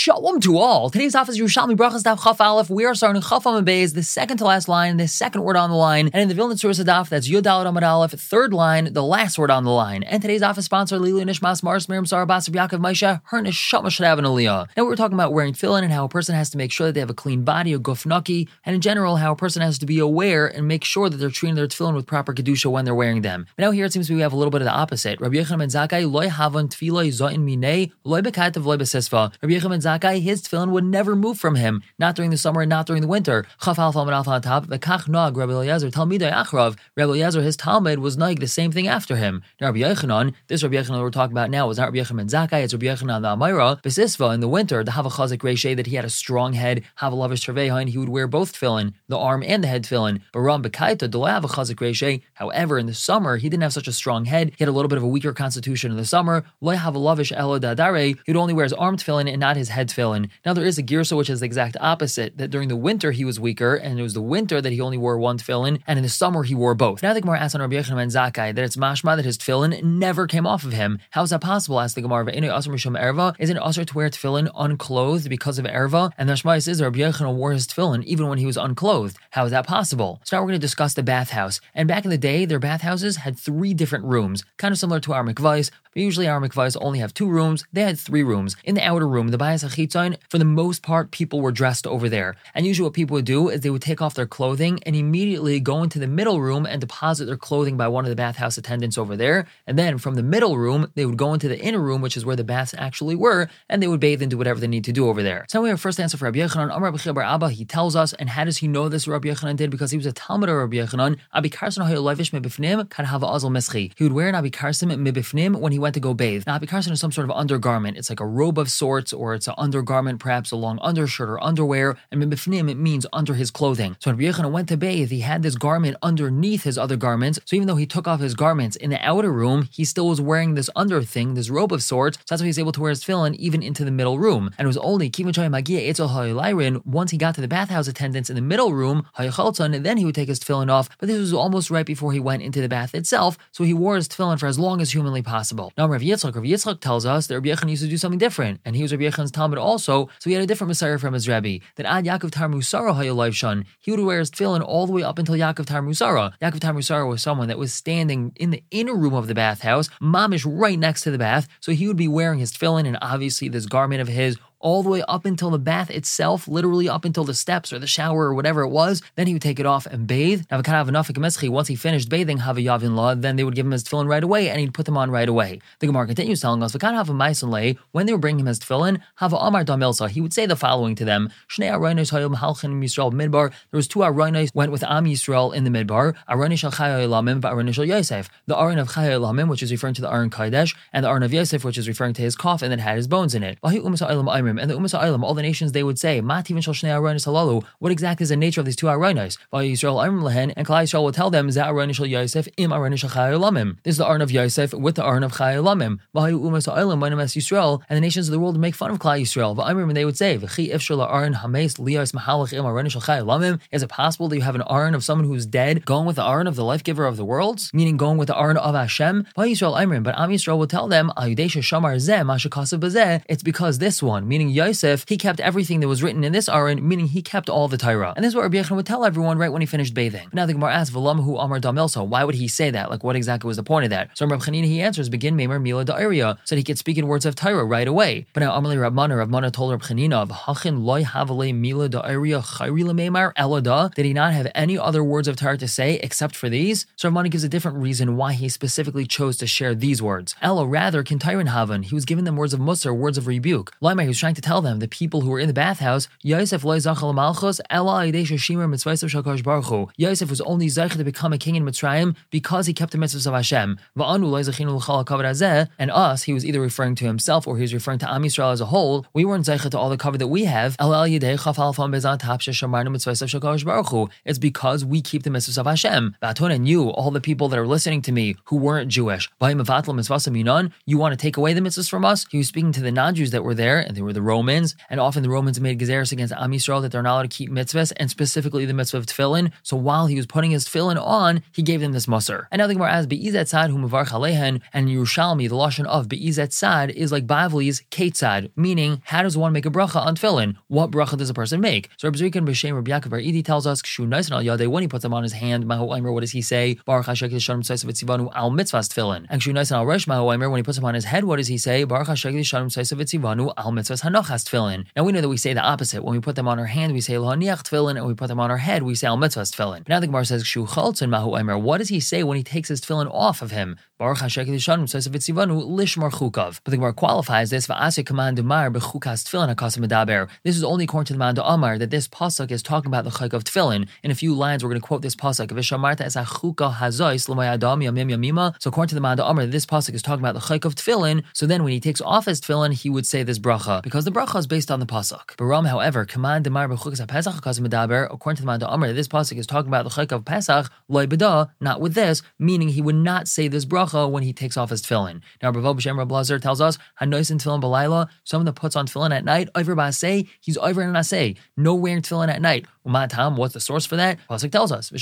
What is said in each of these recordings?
Shalom to all. Today's office Yerushalmi Brachos Daf Chaf Aleph. We are starting Chaf Amid Beis, the second to last line, the second word on the line, and in the Vilna Tzuras Daf, that's Yud Dalet Amid Aleph, third line, the last word on the line. And today's office sponsor Lilu Nishmas Mars Miriam Sarah Basar Yaakov Maisha, her Neshama should have an Aliyah. And we are talking about wearing tefillin and how a person has to make sure that they have a clean body, a gufnaki, and in general how a person has to be aware and make sure that they're treating their tefillin with proper kedusha when they're wearing them. But now here it seems we have a little bit of the opposite. Rabbi Yechon Ben Zakkai loy havan tefillah zayin minei loy bekatav loy besesva. Rabbi Yechon Ben Zakkai his tefillin would never move from him, not during the summer and not during the winter. Chaf alpha on top. V'kach nog Rabbi Eliezer Talmidei achrav. Rabbi Eliezer his Talmud was naig the same thing after him. Rabbi Yechonon, this Rabbi Yechonon we're talking about now was not Rabbi Yechon Ben Zakkai, it's Rabbi Yechonon the Amira. Besisva in the winter, the havachazik reshe that he had a strong head, havalavish trevehain, he would wear both tefillin, the arm and the head tefillin. But Ram Bekaita dolav chazik reshe. However, in the summer he didn't have such a strong head. He had a little bit of a weaker constitution in the summer. Loy havalavish elo dadare. He'd only wear his arm tefillin and not his head tefillin. Now there is a girsa which is the exact opposite. That during the winter he was weaker, and it was the winter that he only wore one tefillin, and in the summer he wore both. Now the Gemara asks on Rabbi Yechon ben Zakkai that it's mashma that his tefillin never came off of him. How is that possible? Asked the Gemara. erva. Isn't it also to wear tefillin unclothed because of erva? And the Shmai says Rabbi Yechon wore his tefillin even when he was unclothed. How is that possible? So now we're going to discuss the bathhouse. And back in the day, their bathhouses had three different rooms, kind of similar to our mikvahs, but usually our mikvahs only have two rooms. They had three rooms. In the outer room, the bayas hachitzon, for the most part, people were dressed over there. And usually what people would do is they would take off their clothing and immediately go into the middle room and deposit their clothing by one of the bathhouse attendants over there. And then from the middle room, they would go into the inner room, which is where the baths actually were, and they would bathe and do whatever they need to do over there. So we have first answer for Rabbi Yechanan. Amar Bar Abba, he tells us, and how does he know this Rabbi Yechanan did? Because he was a Talmud of Rabbi Yechanan. Abi He would wear an Abi Karsan when he went to go bathe. Now, Abikarsan is some sort of undergarment. It's like a robe of sorts, or it's an undergarment, perhaps a long undershirt or underwear. And mibifnim, it means under his clothing. So when Rabbi went to bathe, he had this garment underneath his other garments. So even though he took off his garments in the outer room, he still was wearing this under thing, this robe of sorts. So that's why he's able to wear his tefillin even into the middle room. And it was only Kivachoy Magia Etzel Ha'ilayrin, once he got to the bathhouse attendants in the middle room, and then he would take his tefillin off. But this was almost right before he went into the bath itself, so he wore his tefillin for as long as humanly possible. Now, Rav Yitzchak, Rav Yitzchak tells us that Rabbi Yechon used to do something different, and he was Rabbi Yechon's also, so he had a different Messiah from his Rebbe. That Ad Yaakov Tar Musara Hayalav he would wear his tefillin all the way up until Yaakov Tar Musara. Yaakov Tar Musara was someone that was standing in the inner room of the bathhouse, mamish right next to the bath, so he would be wearing his tefillin and obviously this garment of his all the way up until the bath itself, literally up until the steps or the shower or whatever it was. Then he would take it off and bathe. Once he finished bathing, then they would give him his tefillin right away and he'd put them on right away. The Gemara continues telling us, when they were bringing him his tefillin, he would say the following to them. There was two aronis went with Am Yisrael in the midbar, aronish al chayolamim, aronish al Yosef. The aron of chayolamim, which is referring to the aron Kaidesh, and the aron of Yosef, which is referring to his coffin that had his bones in it. And the Umasa all the nations they would say, What exactly is the nature of these two aronis? And Klal Yisrael will tell them, Yosef im This is the Arn of Yosef with the Arn of Chayalamim. And the nations of the world make fun of Klal Yisrael. And they would say, Is it possible that you have an Arn of someone who's dead going with the Arn of the life giver of the worlds? Meaning going with the Arn of Hashem? But Am Yisrael will tell them, It's because this one, meaning Yosef, he kept everything that was written in this Aron, meaning he kept all the Torah. And this is what Rabbi Yechon would tell everyone right when he finished bathing. Now the Gemara asks, V'lamahu Amar Damelso, why would he say that? Like what exactly was the point of that? So Rabbi Chanina, he answers, begin Memer Mila Da'aria, so he could speak in words of Torah right away. But now Amalei Rabmana, Rabmana told Rabbi Chanina, V'hachin loy havale Mila Da'aria chayri lememar elada, did he not have any other words of Torah to say except for these? So Rabmana gives a different reason why he specifically chose to share these words. Ella, rather, Kintyron Havan, he was giving them words of Musar, words of rebuke. Laimar, he was trying to tell them, the people who were in the bathhouse, Yosef loy baruch Yosef was only zeich to become a king in Mitzrayim because he kept the mitzvahs of Hashem. And us, he was either referring to himself or he was referring to Am Yisrael as a whole. We weren't zeich to all the cover that we have. It's because we keep the mitzvahs of Hashem. And you, all the people that are listening to me who weren't Jewish, you want to take away the mitzvahs from us? He was speaking to the non-Jews that were there, and they were the the Romans, and often the Romans made gezeres against Am Yisrael that they're not allowed to keep mitzvahs, and specifically the mitzvah of tefillin. So while he was putting his tefillin on, he gave them this musar. And now the Gemara asks, Be'izet sad hu mavarch alehen, and Yerushalmi, the lashon of Be'izet sad is like Bavli's Ketzad, meaning how does one make a bracha on tefillin? What bracha does a person make? So Rabbi Zrikan B'Shem Rabbi Yaakov Bar Idi tells us, Kshu al yadeh, when he puts them on his hand, Mahu what does he say? Baruch HaShekil Shalom Tzivanu al mitzvahs tefillin. And Kshu al Resh Mahu when he puts them on his head, what does he say? Baruch HaShekil Shalom Tzivanu al mitzvahs hanochas tefillin. Now we know that we say the opposite. When we put them on our hand, we say Lahaniach tefillin, and we put them on our head, we say al mitzvahs tefillin. But now the Gemara says, Kshu Chaltzin Mahu Aimer, what does he say when he takes his tefillin off of him? Baruch HaShekil Shalom Tzivanu lishmar chukav. But the Gemara qualifies this, Va'ase command Dumar b'chukas tefillin hakasim medaber. This is only according to the man Amar that this pasuk is talking about the chayk of tefillin. In a few lines, we're going to quote this pasuk. Vishamarta es achuka hazois l'mayadam yamim yamima. So according to the man Amar, this pasuk is talking about the chayk of tefillin. So then when he takes off his tefillin, he would say this bracha because the bracha is based on the pasuk. Baram, however, command Demar b'chukas hapesach hakasim medaber. According to the man Amar, this pasuk is talking about the chayk of Pesach loy beda, not with this, meaning he would not say this bracha when he takes off his tefillin. Now, Rav B'Shem Rav Lazar tells us hanois in tefillin b'layla. Someone that puts on tefillin at night, over say he's over in an No wearing tefillin at night. Umatam, what's the source for that? Pasuk tells us, You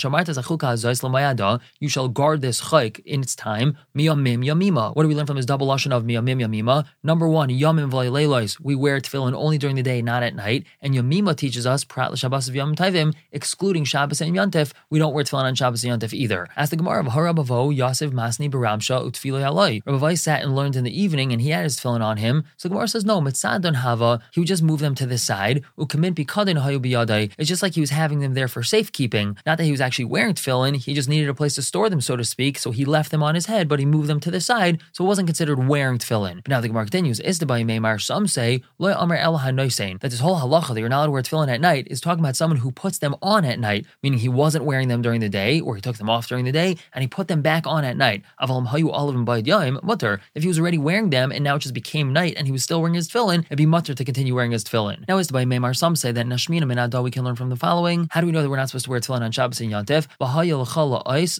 shall guard this chayk in its time. Miyamim yamima. What do we learn from this double lashon of miyamim yamima? Number one, yamim v'leilos. We wear tefillin only during the day, not at night. And yamima teaches us prat l'shabbos of tavim, excluding Shabbos and Yontif. We don't wear tefillin on Shabbos and Yontif either. As the Gemara of Harabavo, Yosef Masni Baramsha Utfilo Yaloi. Rabbi sat and learned in the evening, and he had his tefillin on him. So Gemara says no, mitzadon hava. He would just move them to the side. Ukamin bikadin hayu. It's just like he was having them there for safekeeping. Not that he was actually wearing tefillin, he just needed a place to store them, so to speak, so he left them on his head, but he moved them to the side, so it wasn't considered wearing tefillin. But now the Gemara continues, Isdabai Meimar, some say, Lo Amr El that this whole halacha that you're not allowed to wear tefillin at night is talking about someone who puts them on at night, meaning he wasn't wearing them during the day, or he took them off during the day, and he put them back on at night. Avalam Hayu Olavim Yaim, mutter. If he was already wearing them and now it just became night and he was still wearing his tefillin, it'd be mutter to continue wearing his tefillin. Now, Isdabai Meimar, some say that Nashmina Minada we can learn from the following. How do we know that we're not supposed to wear tefillin on Shabbos and Yantif?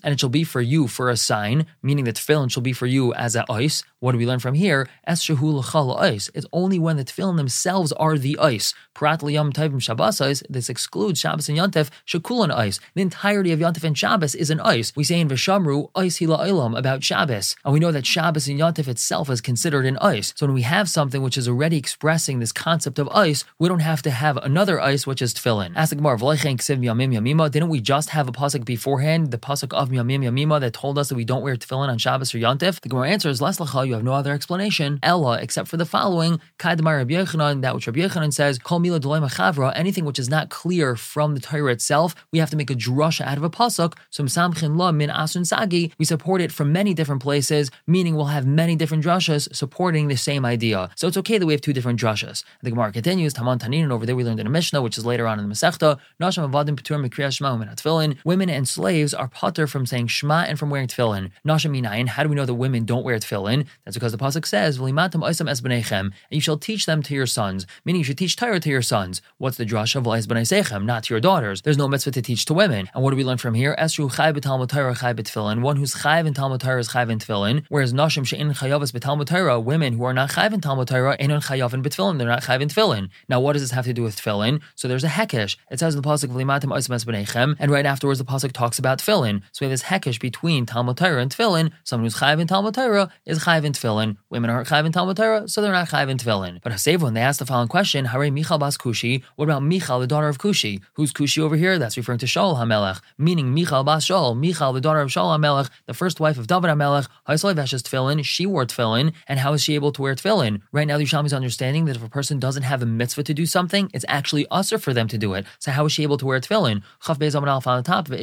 And it shall be for you for a sign, meaning that tefillin shall be for you as a ice. What do we learn from here? Es ice. It's only when the tefillin themselves are the ice. Prat liyam taivim Shabbos ice. This excludes Shabbos and Yantif. Shakulan ice. The entirety of Yantif and Shabbos is an ice. We say in Vishamru ice hila ilam about Shabbos, and we know that Shabbos and Yantif itself is considered an ice. So when we have something which is already expressing this concept of ice, we don't have to have another ice which is tefillin. Ask the Gemara. Didn't we just have a pasuk beforehand, the pasuk of Yamim Yamima, that told us that we don't wear tefillin on Shabbos or Yontif? The Gemara answers, you have no other explanation, Ella, except for the following, Kadmar Rabbi Yechanan, that which Rabbi Yechanan says, Kol Mila Machavra, anything which is not clear from the Torah itself, we have to make a drusha out of a pasuk. So Msamchin Min Asun Sagi, we support it from many different places, meaning we'll have many different drushas supporting the same idea. So it's okay that we have two different drushas. The Gemara continues, Taman Tanin, over there we learned in a Mishnah, which is later on in the Masechta, Nasham Avadim Petur Tefillin. Women and slaves are potter from saying Shema and from wearing tefillin. Nasham Minayin. How do we know that women don't wear tefillin? That's because the pasuk says, "V'limatam oisam es and you shall teach them to your sons. Meaning, you should teach Torah to your sons. What's the drasha v'leis b'neisechem? Not to your daughters. There's no mitzvah to teach to women. And what do we learn from here? Esru chay b'talmud Torah chay b'tefillin. One who's chayv in Talmud Torah is chayv in. Whereas nashim she'in chayavas b'talmud Torah, women who are not chayv in Talmud Torah, ain't chayav in b'tefillin. They're not chayv in. Now, what does this have to do with tefillin? So there's a hekesh. It says in the pasuk v'limatam oisam es and right afterwards the pasuk talks about tefillin. So we have this hekesh between Talmud Torah and tefillin. Someone who's chayv in Talmud Torah is chayv in tefillin. Women are chayv in Talmud Torah, so they're not chayv in tefillin. But when they asked the following question, Hare Michal bas Kushi, what about Michal, the daughter of Kushi? Who's Kushi over here? That's referring to Shaul HaMelech, meaning Michal bas Shaul. Michal, the daughter of Shaul HaMelech, the first wife of David HaMelech, Haisalai Veshes tefillin, she wore tefillin, and how is she able to wear tefillin? Right now, the Yerushalmi is understanding that if a person doesn't have a mitzvah to do something, it's actually usher for them to do it. So how is she able to wear tefillin? Chav Bez on the top, the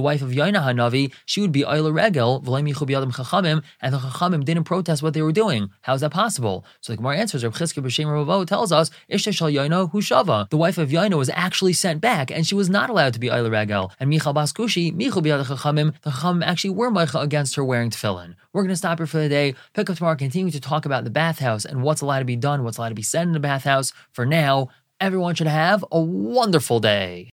wife of Yaina Hanavi, she would be Oila Regel, and the Chachamim didn't protest what they were doing. How is that possible? So the Gemara answers, Reb Chizkiah B'Shem Ravo tells us, Ishta Shal Yaina Hushava. The wife of Yaina was actually sent back, and she was not allowed to be Oila Regel. And Michal Baskushi, Michal B'Yad Chachamim, the Chachamim actually were Meicha against her wearing tefillin. We're going to stop here for the day, pick up tomorrow, continue to talk about the bathhouse and what's allowed to be done, what's allowed to be said in the bathhouse. For now, everyone should have a wonderful day.